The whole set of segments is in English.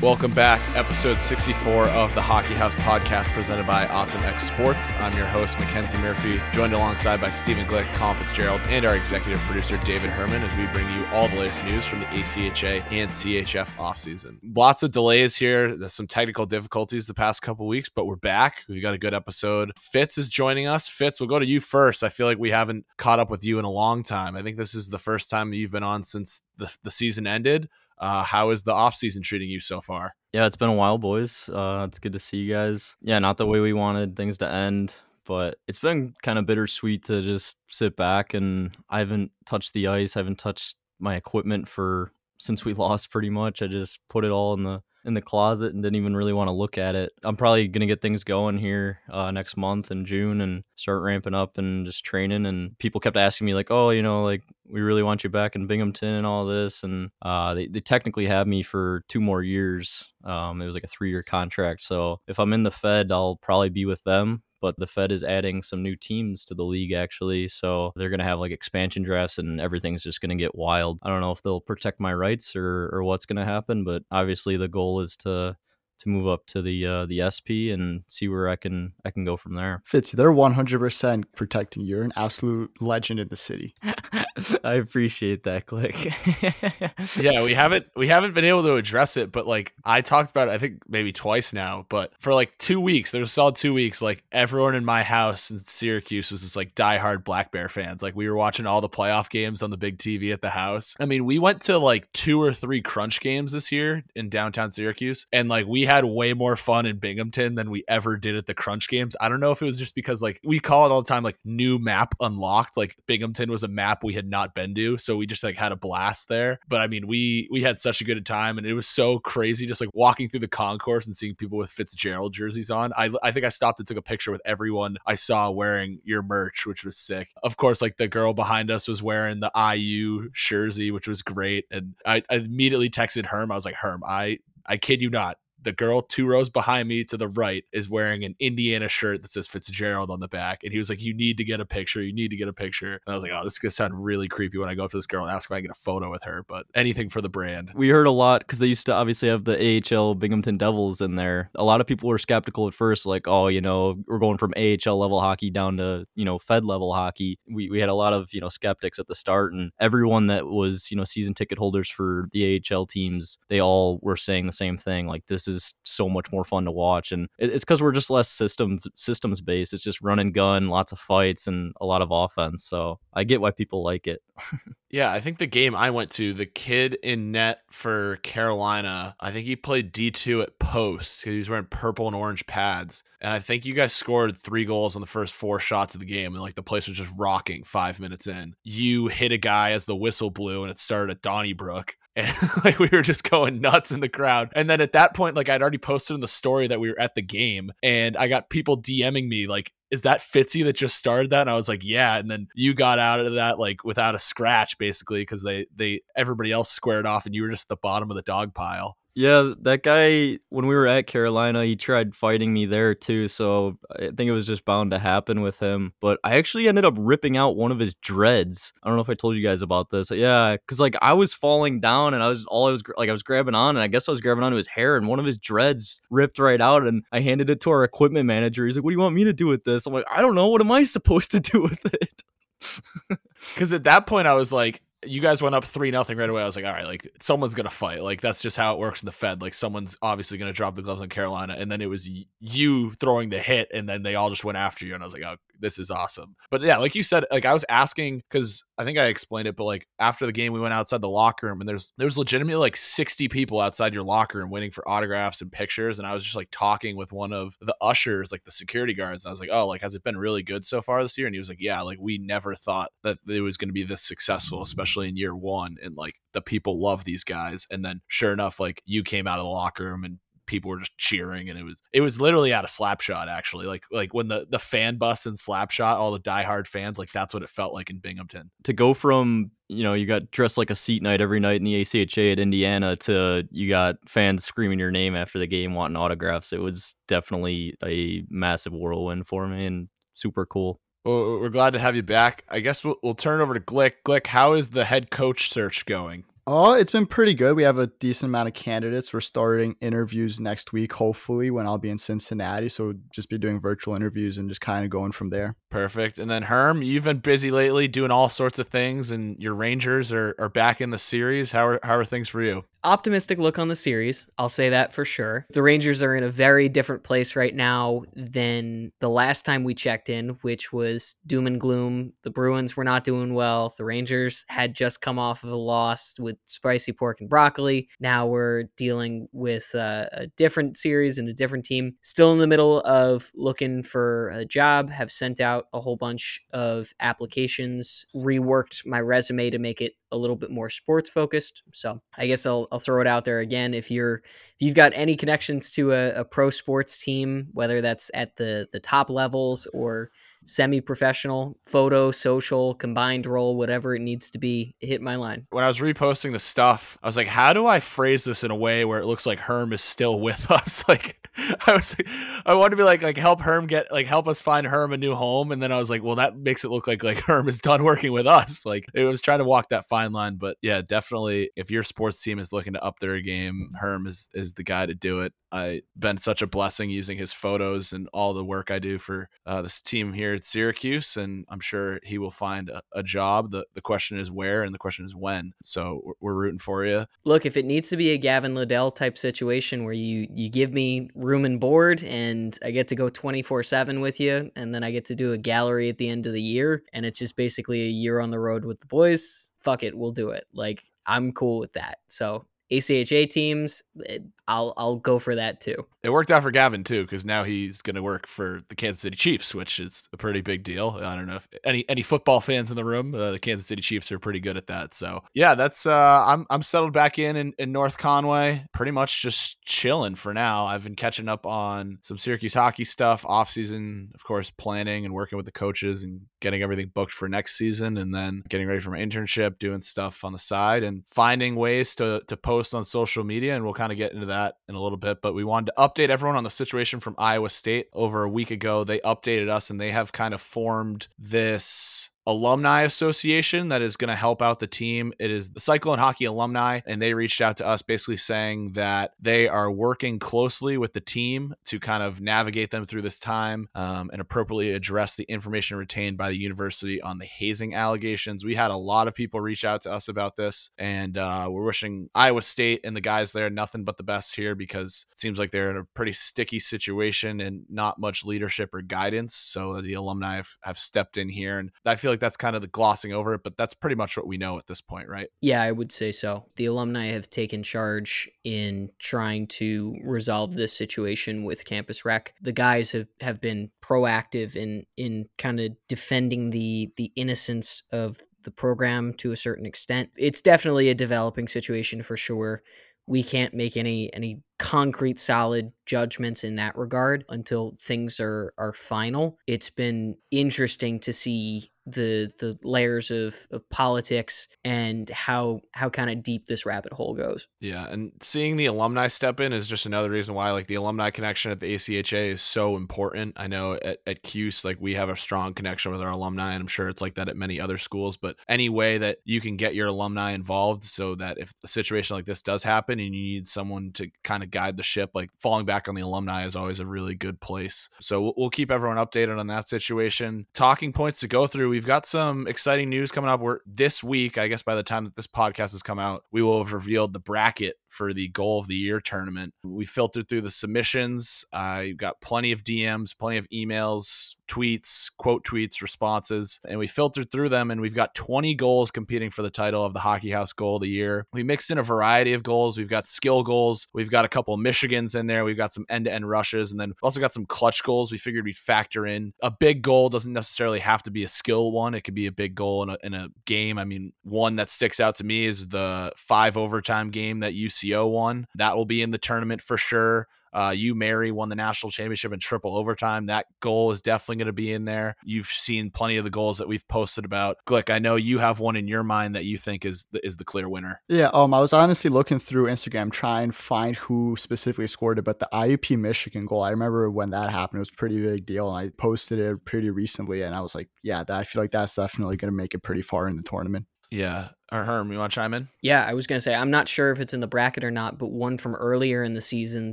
Welcome back, episode 64 of the Hockey House podcast presented by OptimX Sports. I'm your host, Mackenzie Murphy, joined alongside by Stephen Glick, Colin Fitzgerald, and our executive producer, David Herman, as we bring you all the latest news from the ACHA and CHF offseason. Lots of delays here, some technical difficulties the past couple weeks, but we're back. We've got a good episode. Fitz is joining us. Fitz, we'll go to you first. I feel like we haven't caught up with you in a long time. I think this is the first time you've been on since the, the season ended. Uh, how is the offseason treating you so far? Yeah, it's been a while, boys. Uh, it's good to see you guys. Yeah, not the way we wanted things to end, but it's been kind of bittersweet to just sit back and I haven't touched the ice. I haven't touched my equipment for since we lost pretty much. I just put it all in the in the closet and didn't even really want to look at it. I'm probably gonna get things going here uh, next month in June and start ramping up and just training. And people kept asking me like, oh, you know, like we really want you back in Binghamton and all this. And uh, they they technically have me for two more years. Um, it was like a three year contract. So if I'm in the Fed, I'll probably be with them but the Fed is adding some new teams to the league actually. So they're going to have like expansion drafts and everything's just going to get wild. I don't know if they'll protect my rights or, or what's going to happen, but obviously the goal is to to move up to the uh, the SP and see where I can I can go from there. Fitzy, they're 100% protecting you. You're an absolute legend in the city. I appreciate that Glick. yeah, we haven't we haven't been able to address it, but like I talked about it, I think maybe twice now, but for like two weeks, there was solid two weeks, like everyone in my house in Syracuse was just like diehard Black Bear fans. Like we were watching all the playoff games on the big TV at the house. I mean, we went to like two or three crunch games this year in downtown Syracuse, and like we had way more fun in Binghamton than we ever did at the crunch games. I don't know if it was just because like we call it all the time like new map unlocked. Like Binghamton was a map we had not been to, so we just like had a blast there. But I mean, we we had such a good time, and it was so crazy just like walking through the concourse and seeing people with Fitzgerald jerseys on. I I think I stopped and took a picture with everyone I saw wearing your merch, which was sick. Of course, like the girl behind us was wearing the IU jersey, which was great, and I, I immediately texted Herm. I was like, Herm, I I kid you not the girl two rows behind me to the right is wearing an Indiana shirt that says Fitzgerald on the back. And he was like, You need to get a picture. You need to get a picture. And I was like, Oh, this is going to sound really creepy when I go up to this girl and ask if I can get a photo with her, but anything for the brand. We heard a lot because they used to obviously have the AHL Binghamton Devils in there. A lot of people were skeptical at first, like, Oh, you know, we're going from AHL level hockey down to, you know, Fed level hockey. We, we had a lot of, you know, skeptics at the start. And everyone that was, you know, season ticket holders for the AHL teams, they all were saying the same thing. Like, this is so much more fun to watch. And it's because we're just less system systems based. It's just run and gun, lots of fights, and a lot of offense. So I get why people like it. yeah, I think the game I went to, the kid in net for Carolina, I think he played D two at post. He was wearing purple and orange pads, and I think you guys scored three goals on the first four shots of the game, and like the place was just rocking five minutes in. You hit a guy as the whistle blew, and it started at Donnybrook and like we were just going nuts in the crowd. And then at that point, like I'd already posted in the story that we were at the game, and I got people DMing me like, "Is that Fitzy that just started that?" And I was like, "Yeah." And then you got out of that like without a scratch, basically, because they they everybody else squared off, and you were just at the bottom of the dog pile. Yeah, that guy when we were at Carolina, he tried fighting me there too, so I think it was just bound to happen with him. But I actually ended up ripping out one of his dreads. I don't know if I told you guys about this. Yeah, cuz like I was falling down and I was all I was like I was grabbing on and I guess I was grabbing onto his hair and one of his dreads ripped right out and I handed it to our equipment manager. He's like, "What do you want me to do with this?" I'm like, "I don't know. What am I supposed to do with it?" Cuz at that point I was like you guys went up three nothing right away. I was like, all right, like someone's gonna fight. Like that's just how it works in the Fed. Like someone's obviously gonna drop the gloves on Carolina, and then it was you throwing the hit, and then they all just went after you. And I was like, oh, this is awesome. But yeah, like you said, like I was asking because I think I explained it, but like after the game, we went outside the locker room, and there's there's legitimately like 60 people outside your locker room waiting for autographs and pictures. And I was just like talking with one of the ushers, like the security guards. And I was like, oh, like has it been really good so far this year? And he was like, yeah, like we never thought that it was going to be this successful, especially in year one. And like the people love these guys. And then sure enough, like you came out of the locker room and people were just cheering and it was it was literally out of slapshot actually like like when the the fan bus and slapshot all the diehard fans like that's what it felt like in binghamton to go from you know you got dressed like a seat night every night in the acha at indiana to you got fans screaming your name after the game wanting autographs it was definitely a massive whirlwind for me and super cool well, we're glad to have you back. I guess we'll, we'll turn over to Glick. Glick, how is the head coach search going? Oh, it's been pretty good. We have a decent amount of candidates. We're starting interviews next week, hopefully, when I'll be in Cincinnati. So just be doing virtual interviews and just kind of going from there. Perfect. And then Herm, you've been busy lately doing all sorts of things, and your Rangers are, are back in the series. How are, how are things for you? optimistic look on the series. I'll say that for sure. The Rangers are in a very different place right now than the last time we checked in, which was doom and gloom. The Bruins were not doing well. The Rangers had just come off of a loss with spicy pork and broccoli. Now we're dealing with uh, a different series and a different team. Still in the middle of looking for a job, have sent out a whole bunch of applications, reworked my resume to make it a little bit more sports focused. So I guess I'll, I'll throw it out there again. If you're if you've got any connections to a, a pro sports team, whether that's at the the top levels or semi-professional, photo, social, combined role, whatever it needs to be, hit my line. When I was reposting the stuff, I was like, how do I phrase this in a way where it looks like Herm is still with us? Like I was like, I wanted to be like like help Herm get like help us find Herm a new home. And then I was like, well, that makes it look like like Herm is done working with us. Like it was trying to walk that fine line. But yeah, definitely if your sports team is looking to up their game, Herm is is the guy to do it. I've been such a blessing using his photos and all the work I do for uh, this team here at Syracuse, and I'm sure he will find a, a, job. the The question is where, and the question is when. So we're, we're, rooting for you. Look, if it needs to be a Gavin Liddell type situation where you you give me room and board, and I get to go 24 seven with you, and then I get to do a gallery at the end of the year, and it's just basically a year on the road with the boys. Fuck it, we'll do it. Like I'm cool with that. So ACHA teams, eh, I'll I'll go for that too. It worked out for Gavin too because now he's going to work for the Kansas City Chiefs, which is a pretty big deal. I don't know if any any football fans in the room, uh, the Kansas City Chiefs are pretty good at that. So yeah, that's uh, I'm I'm settled back in, in in North Conway, pretty much just chilling for now. I've been catching up on some Syracuse hockey stuff, off season, of course, planning and working with the coaches and getting everything booked for next season, and then getting ready for my internship, doing stuff on the side, and finding ways to to post on social media. And we'll kind of get into that in a little bit, but we wanted to update everyone on the situation from Iowa State over a week ago. They updated us and they have kind of formed this alumni association that is going to help out the team. It is the Cyclone Hockey Alumni, and they reached out to us basically saying that they are working closely with the team to kind of navigate them through this time um, and appropriately address the information retained by the university on the hazing allegations. We had a lot of people reach out to us about this, and uh, we're wishing Iowa State and the guys there nothing but the best here because it seems like they're in a pretty sticky situation and not much leadership or guidance. So the alumni have, have stepped in here, and I feel like like that's kind of the glossing over it, but that's pretty much what we know at this point, right? Yeah, I would say so. The alumni have taken charge in trying to resolve this situation with Campus Rec. The guys have, have been proactive in in kind of defending the the innocence of the program to a certain extent. It's definitely a developing situation for sure. We can't make any any concrete solid judgments in that regard until things are are final. It's been interesting to see the the layers of, of politics and how how kind of deep this rabbit hole goes. Yeah and seeing the alumni step in is just another reason why like the alumni connection at the ACHA is so important. I know at, at cuse like we have a strong connection with our alumni and i'm sure it's like that at many other schools but any way that you can get your alumni involved so that if a situation like this does happen and you need someone to kind of guide the ship. Like falling back on the alumni is always a really good place. So we'll, we'll keep everyone updated on that situation. Talking points to go through. We've got some exciting news coming up. We're this week, I guess by the time that this podcast has come out, we will have revealed the bracket for the goal of the year tournament. We filtered through the submissions. I uh, got plenty of DMs, plenty of emails, tweets, quote tweets, responses, and we filtered through them. And we've got 20 goals competing for the title of the Hockey House Goal of the Year. We mixed in a variety of goals. We've got skill goals. We've got a couple of Michigans in there. We've got some end to end rushes, and then also got some clutch goals. We figured we'd factor in a big goal doesn't necessarily have to be a skill one. It could be a big goal in a, in a game. I mean, one that sticks out to me is the five overtime game that UCO won. That will be in the tournament for sure. Uh, UMary won the national championship in triple overtime. That goal is definitely going to be in there. You've seen plenty of the goals that we've posted about. Glick, I know you have one in your mind that you think is the, is the clear winner. Yeah. Um, I was honestly looking through Instagram trying to find who specifically scored it, but the IUP Michigan goal, I remember when that happened, it was a pretty big deal, and I posted it pretty recently, and I was like, yeah, that, I feel like that's definitely going to make it pretty far in the tournament. Yeah, or Herm, you want to chime in? Yeah, I was going to say, I'm not sure if it's in the bracket or not, but one from earlier in the season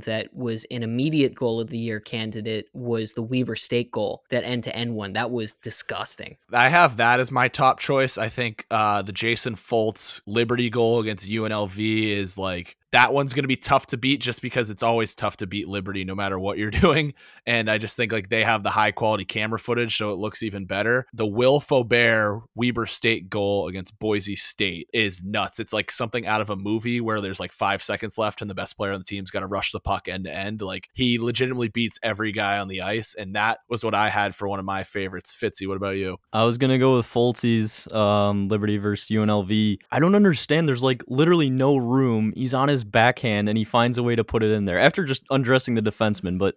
that was an immediate goal of the year candidate was the Weber State goal, that end to end one. That was disgusting. I have that as my top choice. I think uh, the Jason Foltz Liberty goal against UNLV is like that one's going to be tough to beat just because it's always tough to beat Liberty no matter what you're doing. And I just think like they have the high quality camera footage, so it looks even better. The Will Faubert Weber State goal against Boise State is nuts. It's like something out of a movie where there's like five seconds left and the best player on the team's got to rush the puck end to end. Like he legitimately beats every guy on the ice. And that was what I had for one of my favorites. Fitzy, what about you? I was gonna go with Foltzy's um, Liberty versus UNLV. I don't understand. There's like literally no room. He's on his backhand and he finds a way to put it in there after just undressing the defenseman. But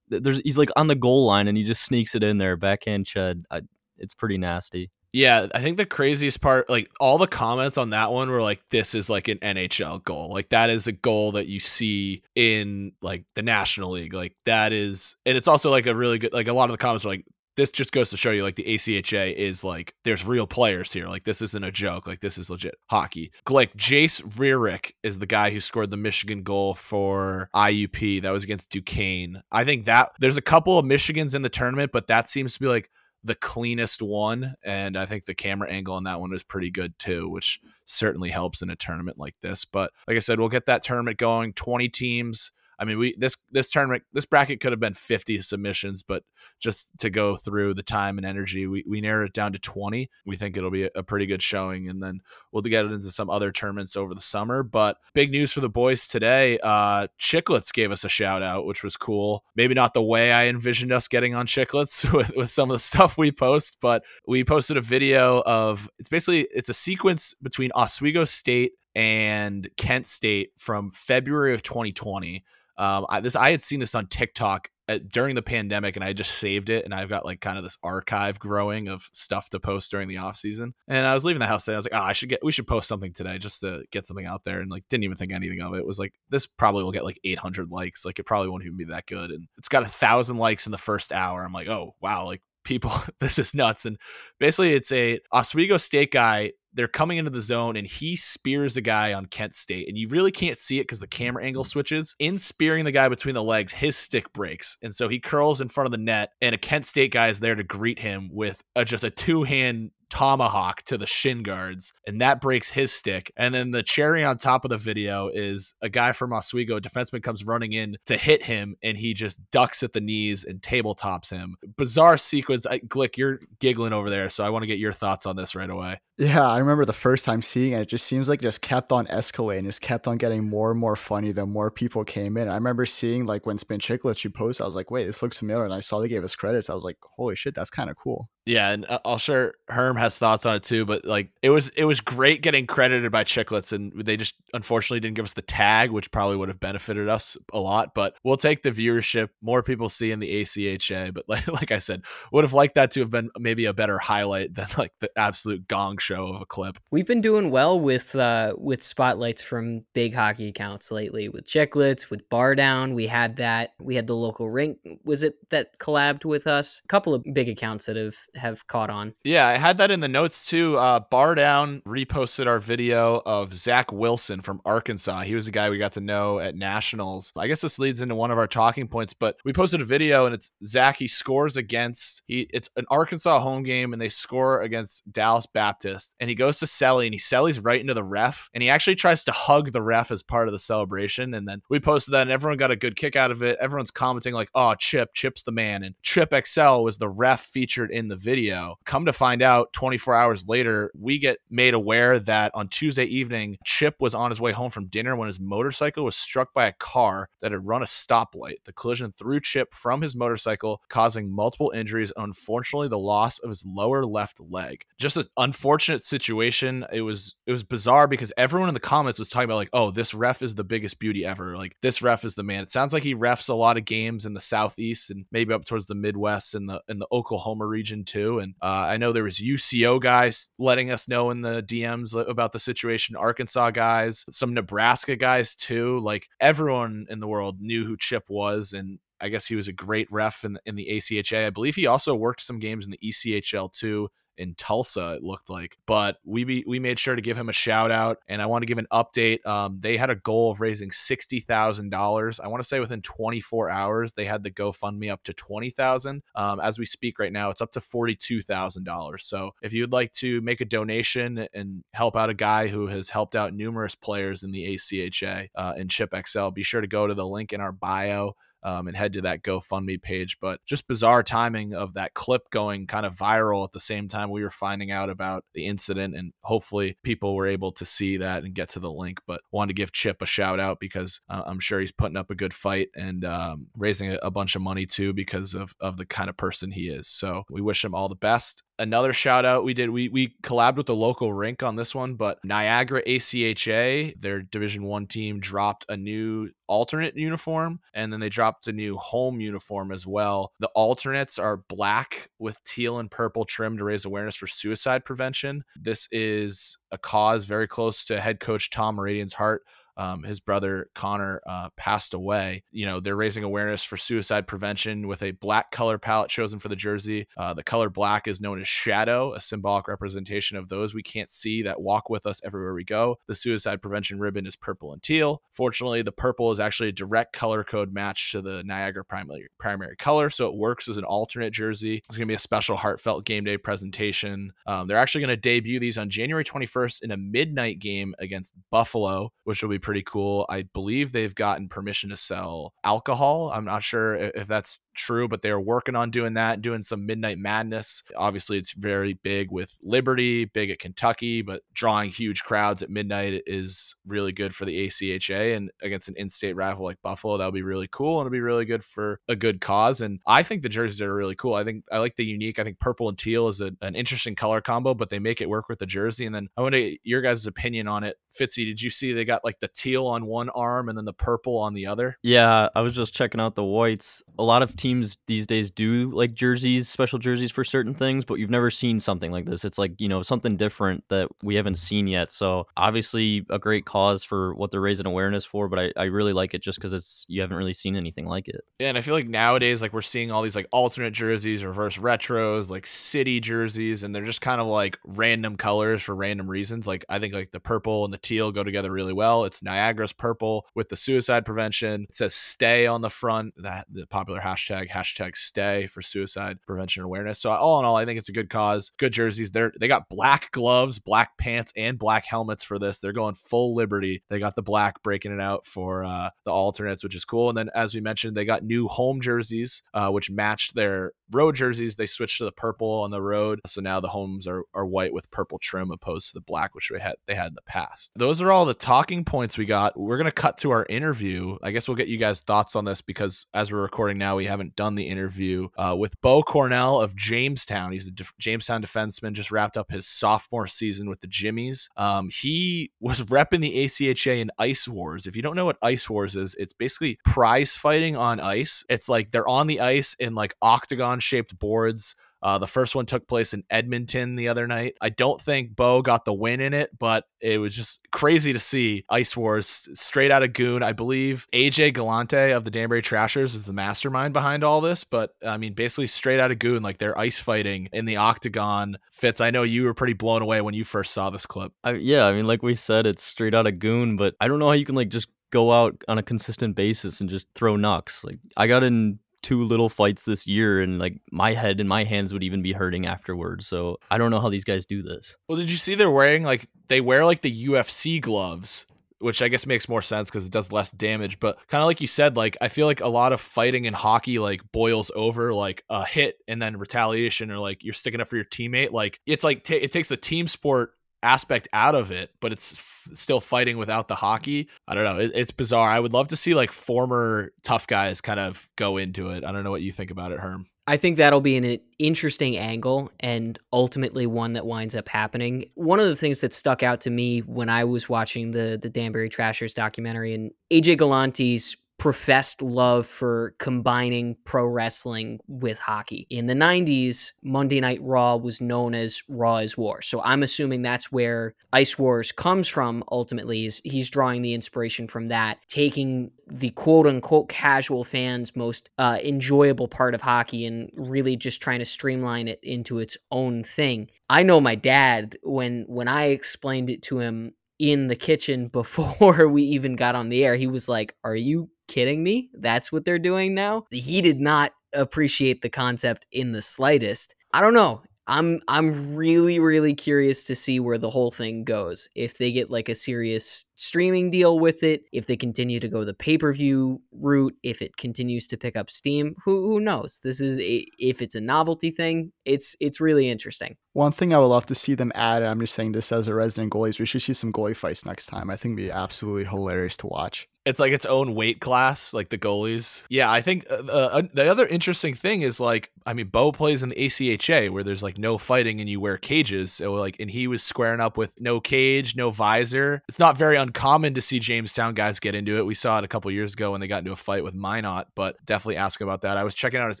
there's he's like on the goal line and he just sneaks it in there, backhand shed. I, it's pretty nasty. Yeah, I think the craziest part, like all the comments on that one were like, this is like an NHL goal. Like that is a goal that you see in like the National League. Like that is, and it's also like a really good, like a lot of the comments are like, this just goes to show you like the ACHA is like there's real players here. Like this isn't a joke. Like this is legit hockey. Like Jace Rearick is the guy who scored the Michigan goal for IUP. That was against Duquesne. I think that there's a couple of Michigans in the tournament, but that seems to be like the cleanest one. And I think the camera angle on that one was pretty good too, which certainly helps in a tournament like this. But like I said, we'll get that tournament going. 20 teams. I mean, we this this tournament this bracket could have been 50 submissions, but just to go through the time and energy, we, we narrowed it down to 20. We think it'll be a, pretty good showing, and then we'll get it into some other tournaments over the summer. But big news for the boys today. Uh, Chiclets gave us a shout out, which was cool. Maybe not the way I envisioned us getting on Chiclets with, with some of the stuff we post, but we posted a video of it's basically it's a sequence between Oswego State and Kent State from February of 2020 um, I, this I had seen this on TikTok uh, during the pandemic, and I just saved it, and I've got like kind of this archive growing of stuff to post during the off season. And I was leaving the house today. I was like, oh, I should get, we should post something today just to get something out there, and like didn't even think anything of it. It was like this probably will get like 800 likes. Like it probably won't even be that good, and it's got a thousand likes in the first hour. I'm like, oh wow, like people, this is nuts. And basically, it's a Oswego State guy they're coming into the zone and he spears a guy on Kent State. And you really can't see it because the camera angle mm. switches. In spearing the guy between the legs, his stick breaks. And so he curls in front of the net, and a Kent State guy is there to greet him with a, just a two hand tomahawk to the shin guards, and that breaks his stick. And then the cherry on top of the video is a guy from Oswego, a defenseman comes running in to hit him, and he just ducks at the knees and tabletops him. Bizarre sequence. I, Glick, you're giggling over there, so I want to get your thoughts on this right away. Yeah, I remember the first time seeing it. It just seems like it just kept on escalating, just kept on getting more and more funny the more people came in. I remember seeing like when Spittin' Chiclets you post, I was like, wait, this looks familiar, and I saw they gave us credits. I was like, holy shit, that's kind of cool. Yeah, and uh, I'll Herm has thoughts on it too, but like it was it was great getting credited by Chiclets, and they just unfortunately didn't give us the tag, which probably would have benefited us a lot. But we'll take the viewership, more people see in the ACHA. But like like I said, would have liked that to have been maybe a better highlight than like the absolute gong show of a clip. We've been doing well with uh with spotlights from big hockey accounts lately, with Chiclets, with Bar Down. We had that. We had the local rink. Was it that collabed with us? A couple of big accounts that have have caught on. Yeah, I had that in the notes too. Uh, Bar Down reposted our video of Zach Wilson from Arkansas. He was a guy we got to know at Nationals. I guess this leads into one of our talking points, but we posted a video and it's Zach. He scores against he. It's an Arkansas home game and they score against Dallas Baptist. And he goes to Selly and he Selly's right into the ref and he actually tries to hug the ref as part of the celebration. And then we posted that and everyone got a good kick out of it. Everyone's commenting like, "Oh, Chip, Chip's the man." And Chip XL was the ref featured in the video. Come to find out, 24 hours later, we get made aware that on Tuesday evening, Chip was on his way home from dinner when his motorcycle was struck by a car that had run a stoplight. The collision threw Chip from his motorcycle, causing multiple injuries and unfortunately the loss of his lower left leg. Just an unfortunate situation. It was it was bizarre because everyone in the comments was talking about like, oh, this ref is the biggest beauty ever. Like this ref is the man. It sounds like he refs a lot of games in the southeast and maybe up towards the Midwest and the in the Oklahoma region too. And uh, I know there was UCO guys letting us know in the DMs about the situation, Arkansas guys, some Nebraska guys too. Like everyone in the world knew who Chip was, and I guess he was a great ref in the, in the ACHA. I believe he also worked some games in the ECHL too in Tulsa. It looked like, but we be, we made sure to give him a shout out, and I want to give an update. Um, they had a goal of raising sixty thousand dollars. I want to say within 24 hours they had the GoFundMe up to twenty thousand. Um, as we speak right now, it's up to forty two thousand dollars. So if you'd like to make a donation and help out a guy who has helped out numerous players in the ACHA uh, and Chip XL, be sure to go to the link in our bio um, and head to that GoFundMe page. But just bizarre timing of that clip going kind of viral at the same time we were finding out about the incident. And hopefully people were able to see that and get to the link. But wanted to give Chip a shout out because uh, I'm sure he's putting up a good fight and um, raising a, a bunch of money too because of, of the kind of person he is. So we wish him all the best another shout out we did. We we collabed with the local rink on this one but niagara acha their division one team dropped a new alternate uniform and then they dropped a new home uniform as well. The alternates are black with teal and purple trim to raise awareness for suicide prevention. This is a cause very close to head coach tom Moradian's heart um, his brother Connor uh, passed away. You know, they're raising awareness for suicide prevention with a black color palette chosen for the jersey. Uh, the color black is known as shadow, a symbolic representation of those we can't see that walk with us everywhere we go. The suicide prevention ribbon is purple and teal. Fortunately, the purple is actually a direct color code match to the Niagara primary primary color, so it works as an alternate jersey. It's going to be a special heartfelt game day presentation. Um, they're actually going to debut these on January 21st in a midnight game against Buffalo, which will be pretty cool. I believe they've gotten permission to sell alcohol. I'm not sure if that's true, but they're working on doing that, doing some midnight madness. Obviously, it's very big with Liberty, big at Kentucky, but drawing huge crowds at midnight is really good for the ACHA and against an in-state rival like Buffalo, that'll be really cool and it'll be really good for a good cause. And I think the jerseys are really cool. I think I like the unique. I think purple and teal is a, an interesting color combo, but they make it work with the jersey. And then I want to your guys' opinion on it. Fitzy, did you see they got like the teal on one arm and then the purple on the other? Yeah, I was just checking out the whites. A lot of teams teams these days do like jerseys, special jerseys for certain things, but you've never seen something like this. It's like, you know, something different that we haven't seen yet. So obviously a great cause for what they're raising awareness for, but I, I really like it just because it's you haven't really seen anything like it. Yeah, and I feel like nowadays like we're seeing all these like alternate jerseys, reverse retros, like city jerseys, and they're just kind of like random colors for random reasons. Like I think like the purple and the teal go together really well. It's Niagara's purple with the suicide prevention. It says stay on the front, that the popular hashtag hashtag hashtag stay for suicide prevention awareness. So all in all, I think it's a good cause. Good jerseys. They're they got black gloves, black pants, and black helmets for this. They're going full liberty. They got the black breaking it out for uh, the alternates, which is cool. And then as we mentioned, they got new home jerseys, uh, which matched their road jerseys. They switched to the purple on the road, so now the homes are, are white with purple trim opposed to the black, which we had they had in the past. Those are all the talking points we got. We're gonna cut to our interview. I guess we'll get you guys thoughts on this because as we're recording now, we haven't done the interview uh, with Bo Cornell of Jamestown. He's a Jamestown defenseman, just wrapped up his sophomore season with the Jimmies. Um, he was repping the ACHA in Ice Wars. If you don't know what Ice Wars is, it's basically prize fighting on ice. It's like they're on the ice in like octagon shaped boards uh, the first one took place in Edmonton the other night. I don't think Bo got the win in it, but it was just crazy to see Ice Wars straight out of Goon. I believe AJ Galante of the Danbury Trashers is the mastermind behind all this, but I mean, basically straight out of Goon, like they're ice fighting in the octagon. Fitz, I know you were pretty blown away when you first saw this clip. I, yeah, I mean, like we said, it's straight out of Goon, but I don't know how you can like just go out on a consistent basis and just throw knucks. Like I got in two little fights this year and like my head and my hands would even be hurting afterwards. So I don't know how these guys do this. Well, did you see they're wearing like they wear like the UFC gloves which I guess makes more sense because it does less damage. But kind of like you said, like I feel like a lot of fighting in hockey like boils over like a hit and then retaliation or like you're sticking up for your teammate. Like it's like t- it takes the team sport aspect out of it, but it's f- still fighting without the hockey. I don't know. It, it's bizarre. I would love to see like former tough guys kind of go into it. I don't know what you think about it, Herm. I think that'll be an interesting angle and ultimately one that winds up happening. One of the things that stuck out to me when I was watching the the Danbury Trashers documentary and AJ Galante's professed love for combining pro wrestling with hockey. In the 90s, Monday Night Raw was known as Raw is War. So I'm assuming that's where Ice Wars comes from ultimately. Is he's drawing the inspiration from that, taking the quote unquote casual fans most uh, enjoyable part of hockey and really just trying to streamline it into its own thing. I know my dad when when I explained it to him in the kitchen before we even got on the air, he was like, "Are you kidding me? That's what they're doing now?" He did not appreciate the concept in the slightest. I don't know. I'm I'm really really curious to see where the whole thing goes. If they get like a serious streaming deal with it, if they continue to go the pay-per-view route, if it continues to pick up steam, who who knows? This is a, if it's a novelty thing, it's it's really interesting. One thing I would love to see them add, and I'm just saying this as a resident goalies, we should see some goalie fights next time. I think it'd be absolutely hilarious to watch. It's like its own weight class, like the goalies. Yeah, I think uh, uh, the other interesting thing is like, I mean, Bo plays in the ACHA where there's like no fighting and you wear cages. So like, and he was squaring up with no cage, no visor. It's not very uncommon to see Jamestown guys get into it. We saw it a couple years ago when they got into a fight with Minot, but definitely ask about that. I was checking out his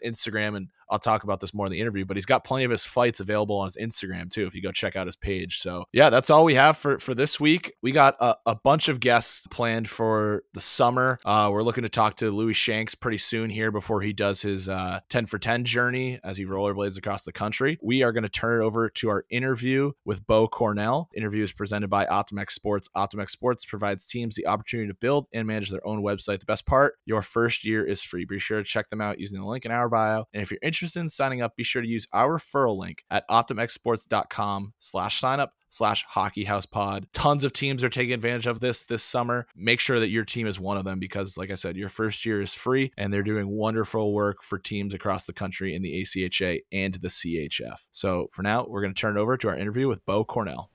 Instagram and I'll talk about this more in the interview, but he's got plenty of his fights available on his Instagram too. If you go check out his page. So yeah, that's all we have for for this week. We got a, a bunch of guests planned for the summer. Uh, we're looking to talk to Louis Shanks pretty soon here before he does his uh, 10 for 10 journey as he rollerblades across the country. We are going to turn it over to our interview with Bo Cornell. interview is presented by Optimex Sports. Optimex Sports provides teams the opportunity to build and manage their own website. The best part, your first year is free. Be sure to check them out using the link in our bio. And if you're interested interested in signing up, be sure to use our referral link at optimexsports.com slash sign up slash hockey house pod. Tons of teams are taking advantage of this this summer. Make sure that your team is one of them because like i said your first year is free and they're doing wonderful work for teams across the country in the acha and the chf so for now we're going to turn it over to our interview with bo cornell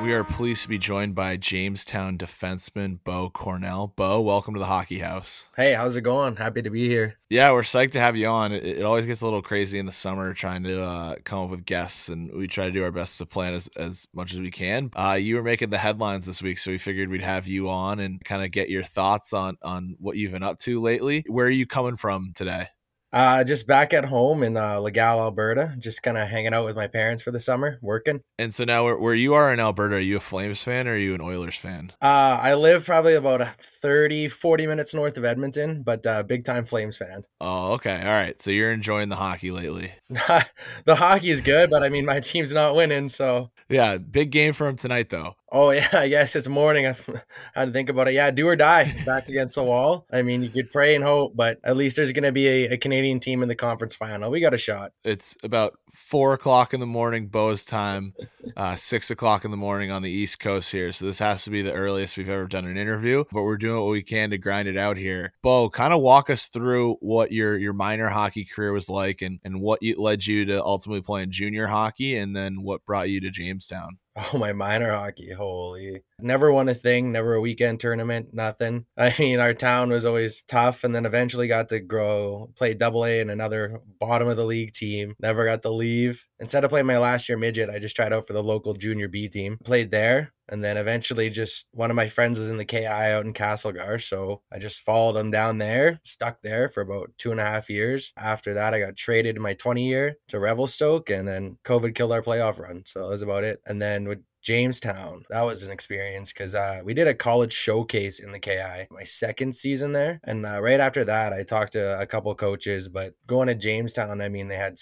we are pleased to be joined by Jamestown defenseman Bo Cornell. Bo, welcome to the Hockey House. Hey, how's it going? Happy to be here. Yeah, we're psyched to have you on. It, it always gets a little crazy in the summer trying to uh, come up with guests, and we try to do our best to plan as, as much as we can. Uh, you were making the headlines this week, so we figured we'd have you on and kind of get your thoughts on on what you've been up to lately. Where are you coming from today? Uh, just back at home in uh, Legal, Alberta, just kind of hanging out with my parents for the summer, working. And so now, where, where you are in Alberta, are you a Flames fan or are you an Oilers fan? Uh, I live probably about 30, 40 minutes north of Edmonton, but uh, big time Flames fan. Oh, okay. All right. So you're enjoying the hockey lately. the hockey is good, but I mean, my team's not winning, so. Yeah, big game for him tonight, though. Oh yeah, I guess it's morning. I had to think about it. Yeah, do or die, back against the wall. I mean, you could pray and hope, but at least there's going to be a, a, Canadian team in the conference final. We got a shot. It's about four o'clock in the morning, Bo's time, uh, six o'clock in the morning on the East Coast here. So this has to be the earliest we've ever done an interview, but we're doing what we can to grind it out here. Bo, kind of walk us through what your your minor hockey career was like, and and what led you to ultimately playing junior hockey, and then what brought you to Jamestown. Oh, my minor hockey. Holy. Never won a thing, never a weekend tournament, nothing. I mean, our town was always tough and then eventually got to grow, play double A in another bottom of the league team. Never got to leave. Instead of playing my last year midget, I just tried out for the local junior B team. Played there. And then eventually, just one of my friends was in the KI out in Castlegar. So I just followed him down there, stuck there for about two and a half years. After that, I got traded in my 20 year to Revelstoke, and then COVID killed our playoff run. So that was about it. And then with Jamestown. That was an experience because uh, we did a college showcase in the KI my second season there. And uh, right after that, I talked to a couple coaches. But going to Jamestown, I mean, they had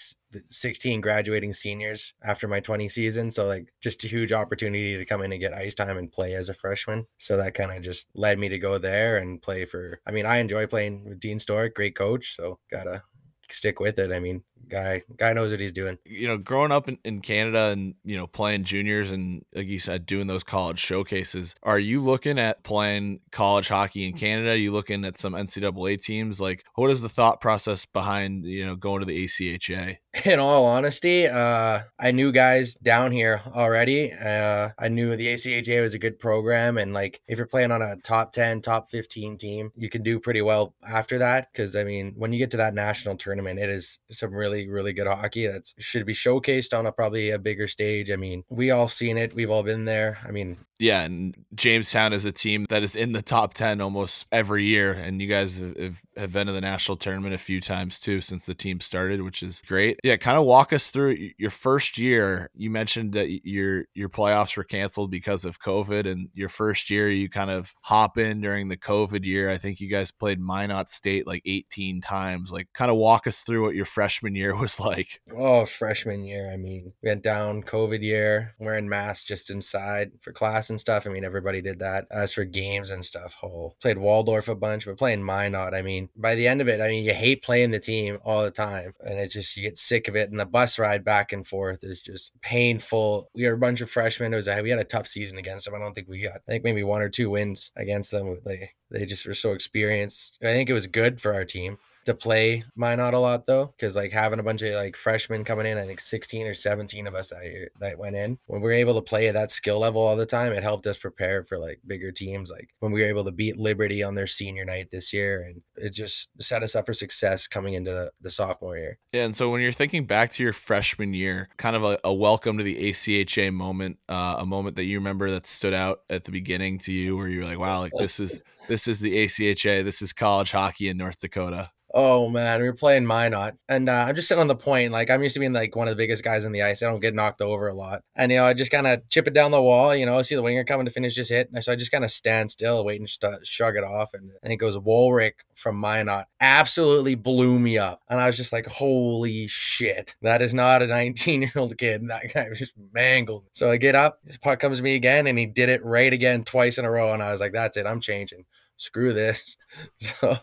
16 graduating seniors after my 20 season. So, like, just a huge opportunity to come in and get ice time and play as a freshman. So, that kind of just led me to go there and play for. I mean, I enjoy playing with Dean Stork, great coach. So, gotta stick with it. I mean, guy guy knows what he's doing. You know, growing up in, in Canada and you know playing juniors and like you said, doing those college showcases. Are you looking at playing college hockey in Canada? Are you looking at some NCAA teams? Like, what is the thought process behind you know going to the ACHA? In all honesty, uh, I knew guys down here already. Uh, I knew the ACHA was a good program, and like if you're playing on a top ten, top fifteen team, you can do pretty well after that. Because I mean, when you get to that national tournament, it is some really really, really good hockey that should be showcased on a probably a bigger stage. I mean, we all seen it. We've all been there. I mean, yeah, and Jamestown is a team that is in the top 10 almost every year. And you guys have, have been to the national tournament a few times too since the team started, which is great. Yeah, kind of walk us through your first year. You mentioned that your your playoffs were canceled because of COVID, and your first year you kind of hop in during the COVID year. I think you guys played Minot State like 18 times. Like, kind of walk us through what your freshman year was like. Oh, freshman year. I mean, went down COVID year, wearing masks just inside for class and stuff. I mean, everybody did that. As for games and stuff, oh, played Waldorf a bunch, but playing Minot, I mean, by the end of it, I mean, you hate playing the team all the time, and it just you get sick of it. And the bus ride back and forth is just painful. We are a bunch of freshmen. It was a, we had a tough season against them. I don't think we got, I think maybe one or two wins against them. They they just were so experienced. I think it was good for our team to play Minot a lot though, because like having a bunch of like freshmen coming in, I think 16 or 17 of us that year that went in. When we were able to play at that skill level all the time, it helped us prepare for like bigger teams. Like when we were able to beat Liberty on their senior night this year, and it just set us up for success coming into the, the sophomore year. Yeah, and so when you're thinking back to your freshman year, kind of a, a welcome to the ACHA moment, uh, a moment that you remember that stood out at the beginning to you, where you were like, "Wow, like this is this is the ACHA, this is college hockey in North Dakota." Oh man, we were playing Minot, and uh, I'm just sitting on the point. Like I'm used to being like one of the biggest guys in the ice. I don't get knocked over a lot, and you know I just kind of chip it down the wall. You know, I see the winger coming to finish his hit, and so I just kind of stand still, waiting to shrug it off. And it was Wolrick from Minot absolutely blew me up, and I was just like, "Holy shit, that is not a 19 year old kid." And that guy was just mangled. So I get up, his puck comes to me again, and he did it right again twice in a row, and I was like, "That's it, I'm changing." Screw this. So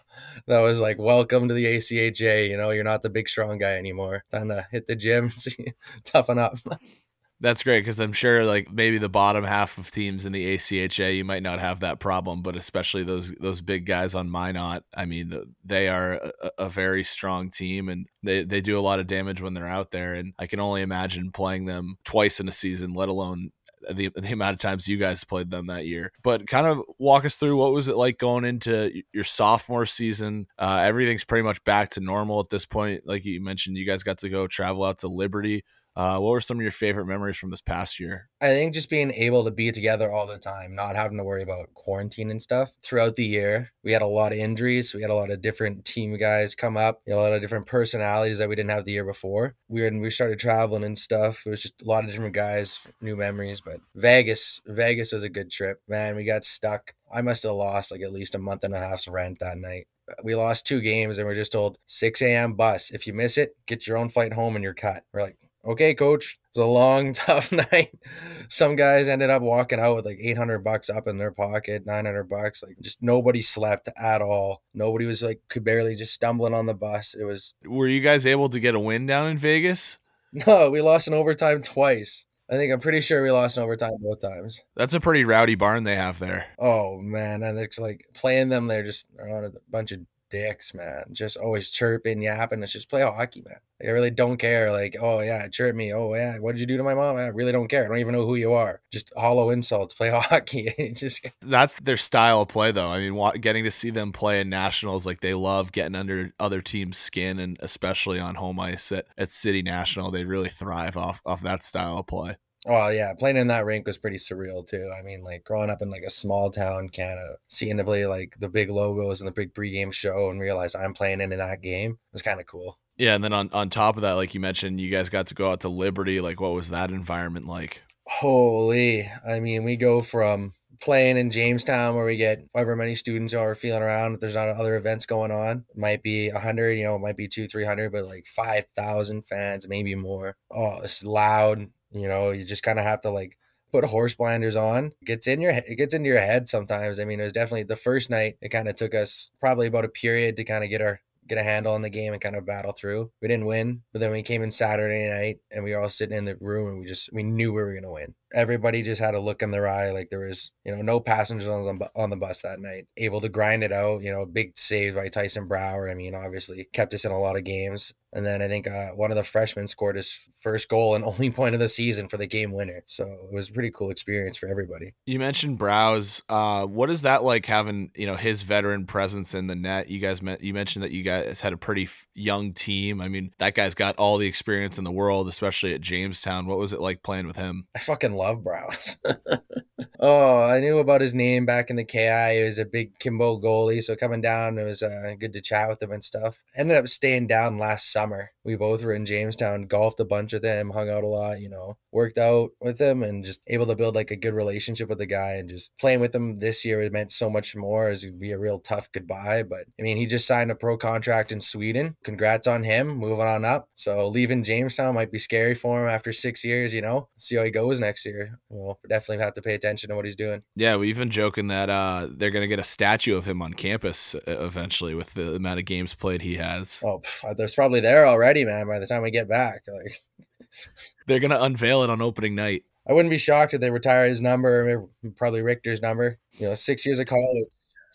that was like, welcome to the ACHA. You know, you're not the big strong guy anymore. Time to hit the gym, toughen up. That's great because I'm sure, like maybe the bottom half of teams in the ACHA, you might not have that problem, but especially those those big guys on Minot. I mean, they are a, a, very strong team, and they they do a lot of damage when they're out there. And I can only imagine playing them twice in a season, let alone the, the amount of times you guys played them that year. But kind of walk us through what was it like going into your sophomore season? Uh, everything's pretty much back to normal at this point. Like you mentioned, you guys got to go travel out to Liberty. Uh, what were some of your favorite memories from this past year? I think just being able to be together all the time, not having to worry about quarantine and stuff throughout the year. We had a lot of injuries. We had a lot of different team guys come up, a lot of different personalities that we didn't have the year before. We when we started traveling and stuff. It was just a lot of different guys, new memories. But Vegas, Vegas was a good trip. Man, we got stuck. I must have lost like at least a month and a half's rent that night we lost two games and we're just told 6 a.m. bus. If you miss it, get your own flight home and you're cut. We're like, okay, coach, it was a long, tough night. Some guys ended up walking out with like 800 bucks up in their pocket, 900 bucks. Like just nobody slept at all. Nobody was like, could barely just stumbling on the bus. It was. Were you guys able to get a win down in Vegas? No, we lost in overtime twice. I think I'm pretty sure we lost in overtime both times. That's a pretty rowdy barn they have there. Oh man, and it's like playing them. They're just on a bunch of dicks, man. Just always chirping, yapping. It's just play hockey, man. Like, I really don't care. Like, oh yeah, chirp me. Oh yeah, what did you do to my mom? I really don't care. I don't even know who you are. Just hollow insults. Play hockey. just that's their style of play, though. I mean, getting to see them play in nationals, like they love getting under other teams' skin, and especially on home ice at, at City National, they really thrive off off that style of play. Well, yeah, playing in that rink was pretty surreal too. I mean, like growing up in like a small town Canada, seeing to play like the big logos and the big pregame show and realize I'm playing in that game was kind of cool. Yeah, and then on on top of that, like you mentioned, you guys got to go out to Liberty. Like, what was that environment like? Holy! I mean, we go from playing in Jamestown where we get however many students are feeling around. If there's not other events going on, it might be a hundred, you know, it might be two, three hundred, but like five thousand fans, maybe more. Oh, it's loud. You know, you just kind of have to like put horse blinders on. It gets in your it gets into your head sometimes. I mean, it was definitely the first night. It kind of took us probably about a period to kind of get our get a handle on the game and kind of battle through. We didn't win, but then we came in Saturday night and we were all sitting in the room and we just we knew we were gonna win. Everybody just had a look in their eye. Like there was, you know, no passengers on the, on the bus that night. Able to grind it out. You know, big save by Tyson brower I mean, obviously kept us in a lot of games. And then I think uh, one of the freshmen scored his first goal and only point of the season for the game winner. So it was a pretty cool experience for everybody. You mentioned Browse. Uh, what is that like having you know his veteran presence in the net? You guys met. You mentioned that you guys had a pretty f- young team. I mean, that guy's got all the experience in the world, especially at Jamestown. What was it like playing with him? I fucking love Browse. oh, I knew about his name back in the KI. He was a big Kimbo goalie. So coming down, it was uh, good to chat with him and stuff. Ended up staying down last summer. We both were in Jamestown, golfed a bunch with him, hung out a lot, you know, worked out with him and just able to build like a good relationship with the guy and just playing with him this year meant so much more as it'd be a real tough goodbye. But I mean, he just signed a pro contract in Sweden. Congrats on him, moving on up. So leaving Jamestown might be scary for him after six years, you know. See how he goes next year. We'll definitely have to pay attention to what he's doing. Yeah, we've been joking that uh, they're gonna get a statue of him on campus uh, eventually with the amount of games played he has. Oh, pff, there's probably there already, man. By the time we get back, like they're gonna unveil it on opening night. I wouldn't be shocked if they retire his number, probably Richter's number. You know, six years of college,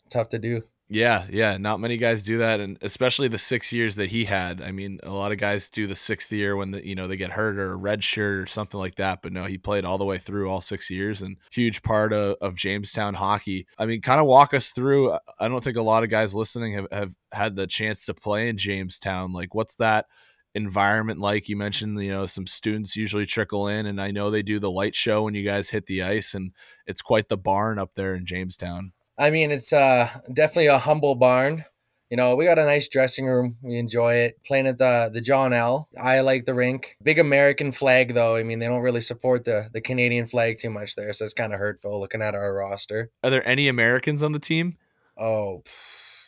tough to do. Yeah, yeah. Not many guys do that, and especially the six years that he had. I mean, a lot of guys do the sixth year when the, you know they get hurt or a red shirt or something like that. But no, he played all the way through all six years, and huge part of, of Jamestown hockey. I mean, kind of walk us through. I don't think a lot of guys listening have, have had the chance to play in Jamestown. Like, what's that? environment like you mentioned you know some students usually trickle in and i know they do the light show when you guys hit the ice and it's quite the barn up there in jamestown I mean, it's uh, definitely a humble barn. You know, we got a nice dressing room. We enjoy it. Playing at the the John L. I like the rink. Big American flag though. I mean, they don't really support the the Canadian flag too much there, so it's kind of hurtful looking at our roster. Are there any Americans on the team? Oh,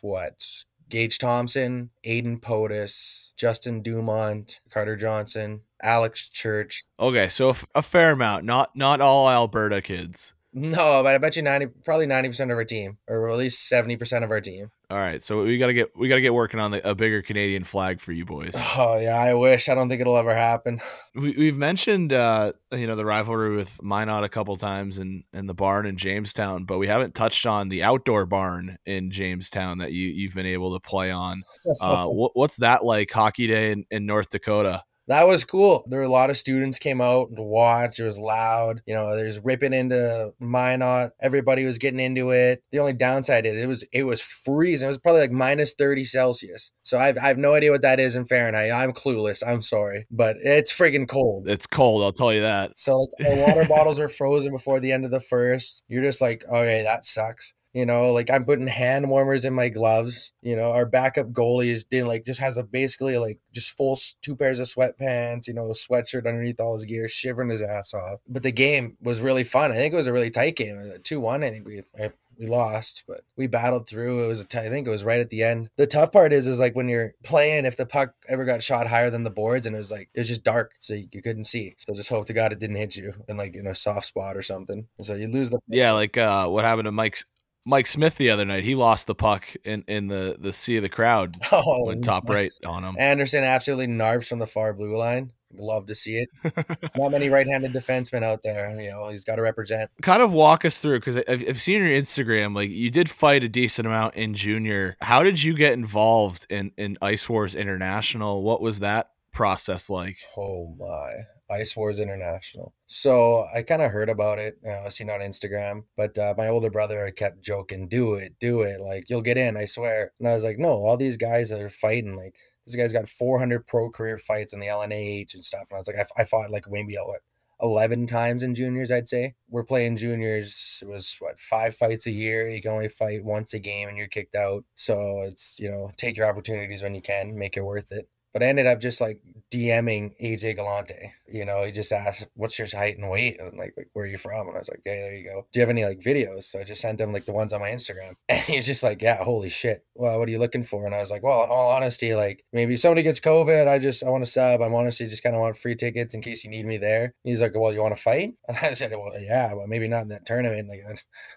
what? Gage Thompson, Aiden Potus, Justin Dumont, Carter Johnson, Alex Church. Okay, so a fair amount. Not not all Alberta kids. No, but I bet you ninety, probably ninety percent of our team, or at least seventy percent of our team. All right, so we gotta get we gotta get working on the, a bigger Canadian flag for you boys. Oh yeah, I wish. I don't think it'll ever happen. We, we've mentioned uh, you know the rivalry with Minot a couple times and and the barn in Jamestown, but we haven't touched on the outdoor barn in Jamestown that you you've been able to play on. Uh, what, what's that like? Hockey day in, in North Dakota that was cool. There were a lot of students came out to watch. It was loud. You know, there's ripping into Minot. Everybody was getting into it. The only downside is it was it was freezing. It was probably like minus 30 Celsius. So I've I have no idea what that is in Fahrenheit. I'm clueless. I'm sorry. But it's freaking cold. It's cold, I'll tell you that. So like the water bottles were frozen before the end of the first. You're just like, okay, that sucks. You know, like I'm putting hand warmers in my gloves. You know, our backup goalie is did like just has a basically like just full two pairs of sweatpants. You know, sweatshirt underneath all his gear, shivering his ass off. But the game was really fun. I think it was a really tight game. Two one. I think we we lost, but we battled through. It was a t- I think it was right at the end. The tough part is is like when you're playing, if the puck ever got shot higher than the boards and it was like it was just dark, so you, you couldn't see. So just hope to God it didn't hit you in like in a soft spot or something. And so you lose the yeah, like uh, what happened to Mike's Mike Smith the other night. He lost the puck in, in the, the sea of the crowd. Oh, went top right on him. Anderson absolutely narbs from the far blue line. Love to see it. Not many right-handed defensemen out there. You know, he's got to represent. Kind of walk us through because I've, I've seen your Instagram. Like you did fight a decent amount in junior. How did you get involved in in Ice Wars International? What was that process like? Oh my. Ice Wars International. So I kind of heard about it. Know, I seen it on Instagram, but uh, my older brother kept joking, "Do it, do it! Like you'll get in, I swear." And I was like, "No, all these guys are fighting. Like this guy's got 400 pro career fights in the LNAH and stuff." And I was like, "I, I fought like maybe what 11 times in juniors, I'd say. We're playing juniors. It was what, five fights a year. You can only fight once a game and you're kicked out. So it's, you know, take your opportunities when you can, make it worth it. But I ended up just like DMing AJ Galante. You know, he just asked, "What's your height and weight?" And like, like, "Where are you from?" And I was like, "Yeah, there you go. Do you have any like videos?" So I just sent him like the ones on my Instagram, and he's just like, "Yeah, holy shit. Well, what are you looking for?" And I was like, "Well, in all honesty, like maybe somebody gets COVID, I just I want to sub. I'm honestly just kind of want free tickets in case you need me there." And he's like, "Well, you want to fight?" And I said, "Well, yeah, but maybe not in that tournament. Like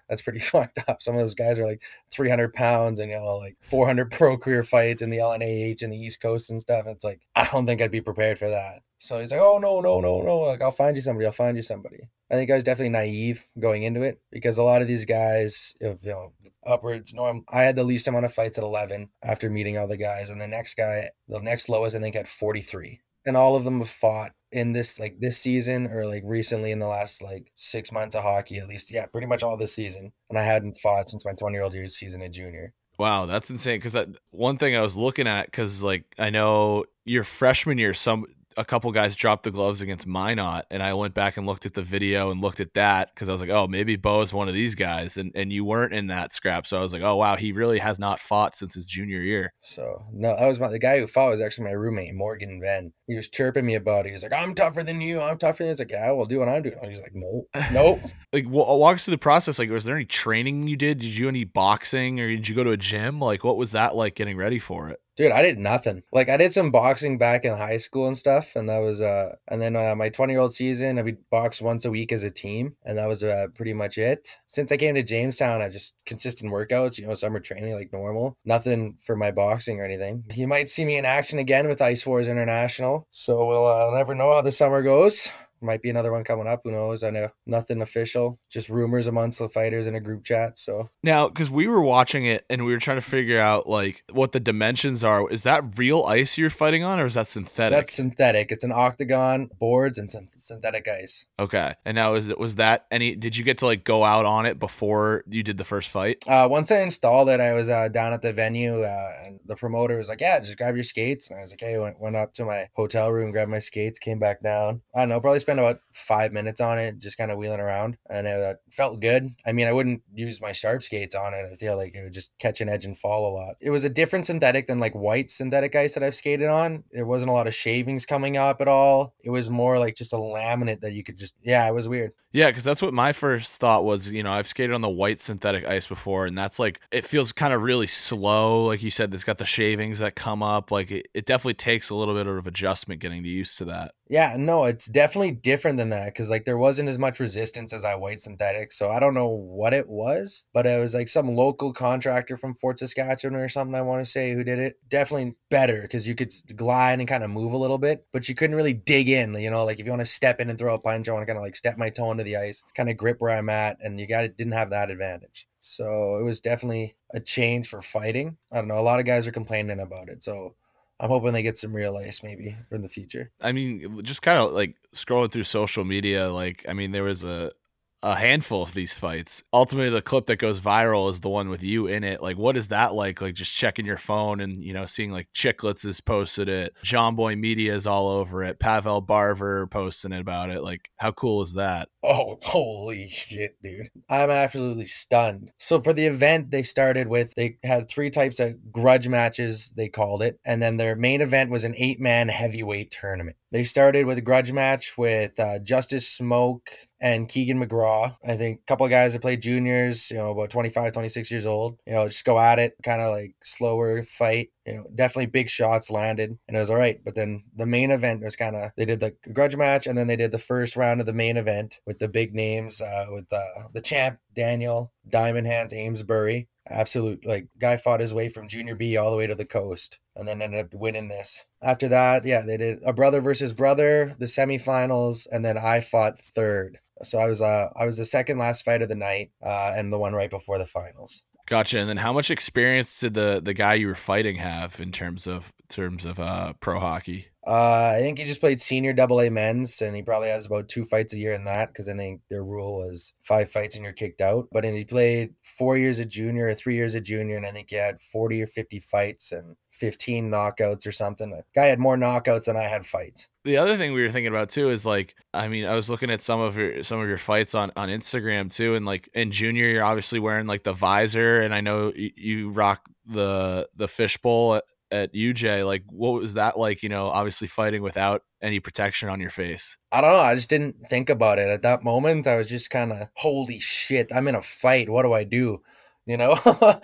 that's pretty fucked up. Some of those guys are like 300 pounds and you know like 400 pro career fights in the LNAH and the East Coast and stuff. And it's like I don't think I'd be prepared for that." So he's like, oh no, no, no, no. Like I'll find you somebody. I'll find you somebody. I think I was definitely naive going into it because a lot of these guys, if you know, upwards norm. I had the least amount of fights at 11 after meeting all the guys, and the next guy, the next lowest, I think had 43, and all of them have fought in this like this season or like recently in the last like six months of hockey at least. Yeah, pretty much all this season, and I hadn't fought since my 20 year old year season at junior. Wow, that's insane. Because one thing I was looking at, because like I know your freshman year, some a couple guys dropped the gloves against Minot, and I went back and looked at the video and looked at that because I was like, oh, maybe Bo is one of these guys, and and you weren't in that scrap, so I was like, oh wow, he really has not fought since his junior year. So no, that was my the guy who fought was actually my roommate Morgan Venn. He was chirping me about it. He was like, I'm tougher than you. I'm tougher. Than you. Like, yeah, well, do what I'm doing. He's like, nope, nope. like, well, uh, walk us through the process. Like, was there any training you did? Did you do any boxing, or did you go to a gym? Like, what was that like getting ready for it? Dude, I did nothing. Like I did some boxing back in high school and stuff, and that was uh, and then uh, my twenty year old season, I would box once a week as a team, and that was uh, pretty much it. Since I came to Jamestown, I just consistent workouts, you know, summer training like normal. Nothing for my boxing or anything. You might see me in action again with Ice Wars International, so we'll uh, never know how the summer goes might be another one coming up. Who knows? I know nothing official, just rumors amongst the fighters in a group chat. So now, because we were watching it and we were trying to figure out like what the dimensions are. Is that real ice you're fighting on, or is that synthetic? That's synthetic. It's an octagon boards and synthetic ice. Okay. And now is it was that any? Did you get to like go out on it before you did the first fight? Uh, once I installed it, I was uh, down at the venue, uh, and the promoter was like, "Yeah, just grab your skates." And I was like, "Hey," went, went up to my hotel room, grabbed my skates, came back down. I don't know, probably spent about five minutes on it, just kind of wheeling around, and it uh, felt good. I mean, I wouldn't use my sharp skates on it. I feel like it would just catch an edge and fall a lot. It was a different synthetic than like white synthetic ice that I've skated on. There wasn't a lot of shavings coming up at all. It was more like just a laminate that you could just, yeah, it was weird. Yeah, because that's what my first thought was. You know, I've skated on the white synthetic ice before, and that's like it feels kind of really slow. Like you said, it's got the shavings that come up. Like it, it definitely takes a little bit of adjustment getting used to that. Yeah, no, it's definitely different than that because like there wasn't as much resistance as I white synthetic. So I don't know what it was, but it was like some local contractor from Fort Saskatchewan or something. I want to say who did it. Definitely better because you could glide and kind of move a little bit, but you couldn't really dig in. You know, like if you want to step in and throw a punch, I want to kind of like step my toe into the ice, kind of grip where I'm at, and you got it didn't have that advantage. So it was definitely a change for fighting. I don't know. A lot of guys are complaining about it. So I'm hoping they get some real ice maybe in the future. I mean, just kind of like scrolling through social media, like I mean, there was a a handful of these fights. Ultimately, the clip that goes viral is the one with you in it. Like, what is that like? Like, just checking your phone and you know seeing like Chiclets has posted it, Jomboy Media is all over it, Pavel Barber posting it about it. Like, how cool is that? Oh, holy shit, dude! I'm absolutely stunned. So for the event, they started with they had three types of grudge matches. They called it, and then their main event was an eight man heavyweight tournament. They started with a grudge match with uh, Justice Smoke and Keegan McGraw. I think a couple of guys that played juniors, you know, about 25, 26 years old, you know, just go at it, kind of like slower fight. You know, definitely big shots landed and it was all right. But then the main event was kind of, they did the grudge match and then they did the first round of the main event with the big names, uh, with uh, the champ, Daniel, Diamond Hands, Amesbury. Absolute, like, guy fought his way from junior B all the way to the coast and then ended up winning this. After that, yeah, they did a brother versus brother, the semifinals, and then I fought third. So I was uh I was the second last fight of the night, uh, and the one right before the finals. Gotcha. And then how much experience did the the guy you were fighting have in terms of terms of uh pro hockey? Uh, I think he just played senior double A men's, and he probably has about two fights a year in that because I think their rule was five fights and you're kicked out. But then he played four years of junior or three years of junior, and I think he had 40 or 50 fights and 15 knockouts or something. The guy had more knockouts than I had fights. The other thing we were thinking about too is like, I mean, I was looking at some of your some of your fights on on Instagram too, and like in junior, you're obviously wearing like the visor, and I know you, you rock the the fishbowl at, UJ. Like, what was that like? You know, obviously fighting without any protection on your face. I don't know. I just didn't think about it at that moment. I was just kind of, holy shit, I'm in a fight. What do I do? you know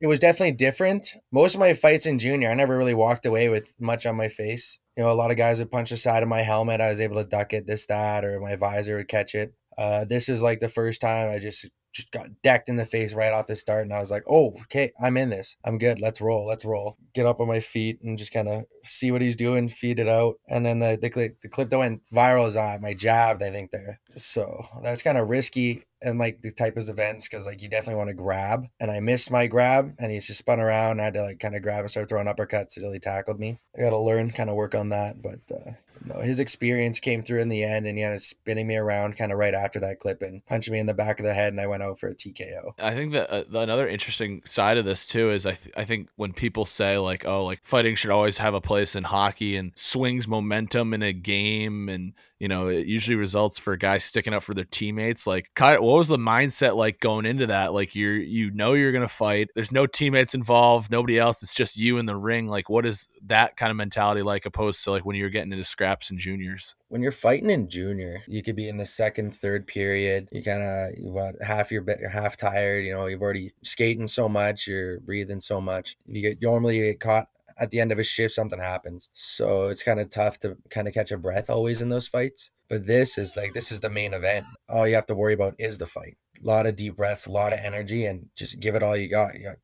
it was definitely different most of my fights in junior i never really walked away with much on my face you know a lot of guys would punch the side of my helmet i was able to duck it this that or my visor would catch it uh, this was like the first time i just just got decked in the face right off the start. And I was like, oh, okay, I'm in this. I'm good. Let's roll. Let's roll. Get up on my feet and just kind of see what he's doing, feed it out. And then the, the, clip, the clip that went viral is on my jabbed, I think, there. So that's kind of risky and like the type of events because like you definitely want to grab. And I missed my grab and he just spun around. I had to like kind of grab and start throwing uppercuts until he tackled me. I got to learn, kind of work on that. But uh, no, his experience came through in the end, and he ended up spinning me around kind of right after that clip and punching me in the back of the head, and I went out for a TKO. I think that uh, another interesting side of this too is I th- I think when people say like oh like fighting should always have a place in hockey and swings momentum in a game and you know, it usually results for guys sticking up for their teammates. Like, what was the mindset like going into that? Like, you're you know you're gonna fight. There's no teammates involved, nobody else. It's just you in the ring. Like, what is that kind of mentality like, opposed to like when you're getting into scraps in juniors? When you're fighting in junior, you could be in the second, third period. You kind of got half your bit, you're half tired. You know, you've already skating so much, you're breathing so much. You get normally you get caught at the end of a shift something happens. So it's kind of tough to kind of catch a breath always in those fights. But this is like this is the main event. All you have to worry about is the fight. A lot of deep breaths a lot of energy and just give it all you got. You got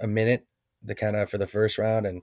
a minute to kind of for the first round and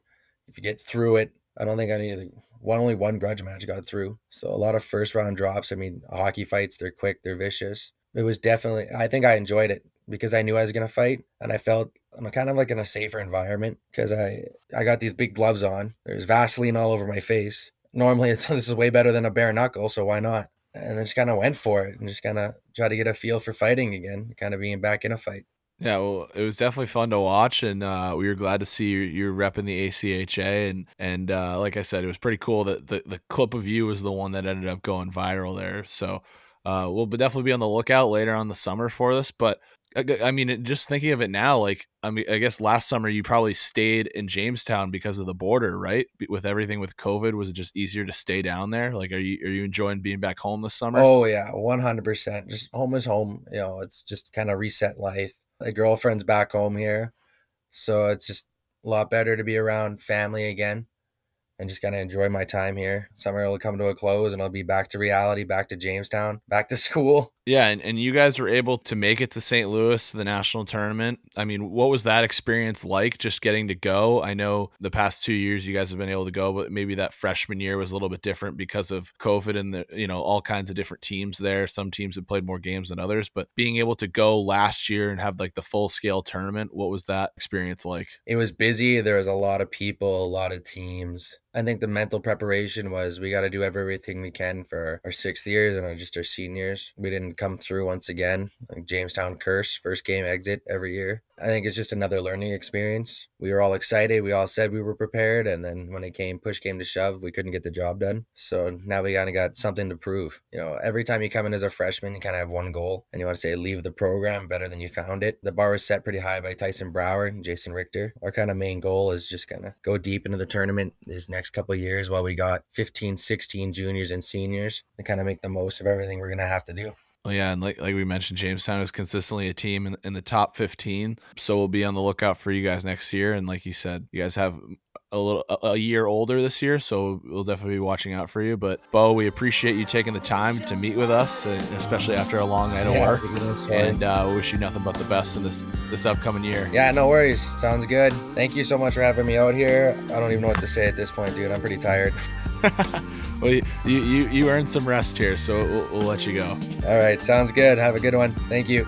if you get through it i don't think i need one only one grudge match got through. So a lot of first round drops. I mean hockey fights they're quick they're vicious. It was definitely i think i enjoyed it because I knew I was to fight and I felt I'm kind of like in a safer environment because I I got these big gloves on. There's Vaseline all over my face. Normally, it's, this is way better than a bare knuckle, so why not? And I just kind of went for it and just kind of try to get a feel for fighting again, kind of being back in a fight. Yeah, well, it was definitely fun to watch, and uh, we were glad to see you, you repping the ACHA, and and uh, like I said, it was pretty cool that the, the clip of you was the one that ended up going viral there. So uh, we'll definitely be on the lookout later on the summer for this. But I mean, just thinking of it now, like I mean, I guess last summer you probably stayed in Jamestown because of the border, right? With everything with COVID, was it just easier to stay down there? Like, are you are you enjoying being back home this summer? Oh yeah, one hundred percent. Just home is home. You know, it's just kind of reset life. My girlfriend's back home here, so it's just a lot better to be around family again and just kind of enjoy my time here. Summer will come to a close and I'll be back to reality, back to Jamestown, back to school. Yeah, and, and you guys were able to make it to St. Louis, the national tournament. I mean, what was that experience like just getting to go? I know the past two years you guys have been able to go, but maybe that freshman year was a little bit different because of COVID and the, you know, all kinds of different teams there. Some teams have played more games than others, but being able to go last year and have like the full scale tournament, what was that experience like? It was busy. There was a lot of people, a lot of teams. I think the mental preparation was we got to do everything we can for our sixth years and just our seniors. We didn't come through once again. Like Jamestown curse, first game exit every year. I think it's just another learning experience. We were all excited. We all said we were prepared, and then when it came, push came to shove, we couldn't get the job done. So now we kind of got something to prove. You know, every time you come in as a freshman, you kind of have one goal, and you want to say leave the program better than you found it. The bar was set pretty high by Tyson Brower and Jason Richter. Our kind of main goal is just kind of go deep into the tournament this next couple years while we got 15, 16 juniors and seniors to kind of make the most of everything we're gonna have to do. Well, yeah, and like like we mentioned, Jamestown is consistently a team in, in the top 15. So we'll be on the lookout for you guys next year. And like you said, you guys have a little a year older this year, so we'll definitely be watching out for you. But Bo, we appreciate you taking the time to meet with us, especially after a long night of yeah, work. And uh, wish you nothing but the best in this this upcoming year. Yeah, no worries. Sounds good. Thank you so much for having me out here. I don't even know what to say at this point, dude. I'm pretty tired. well, you, you you earned some rest here, so we'll, we'll let you go. All right, sounds good. Have a good one. Thank you.